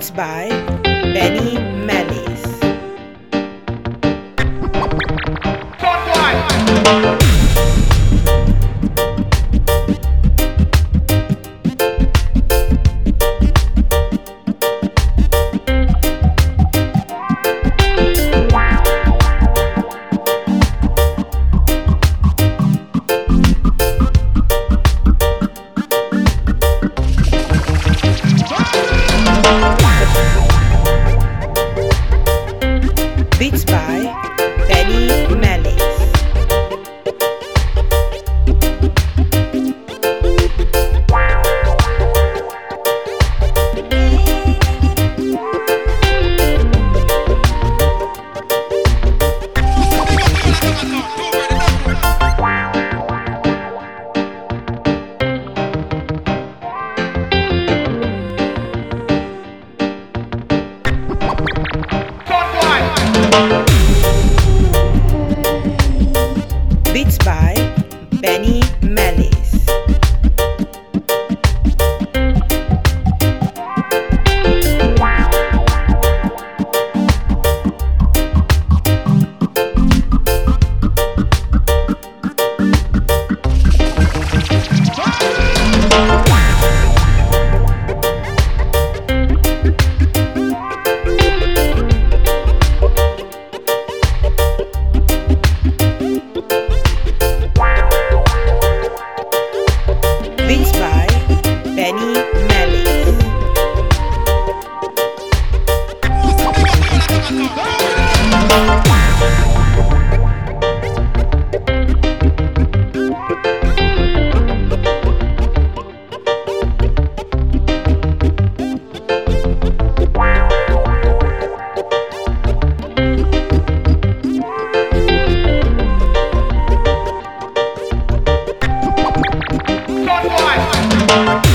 Beats by Benny Melis. Beats by Beats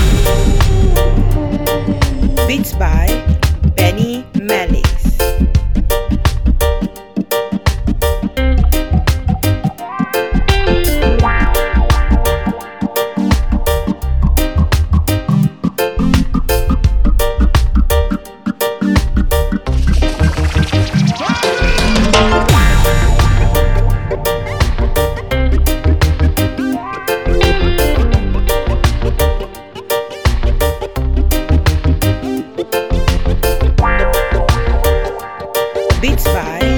Beats by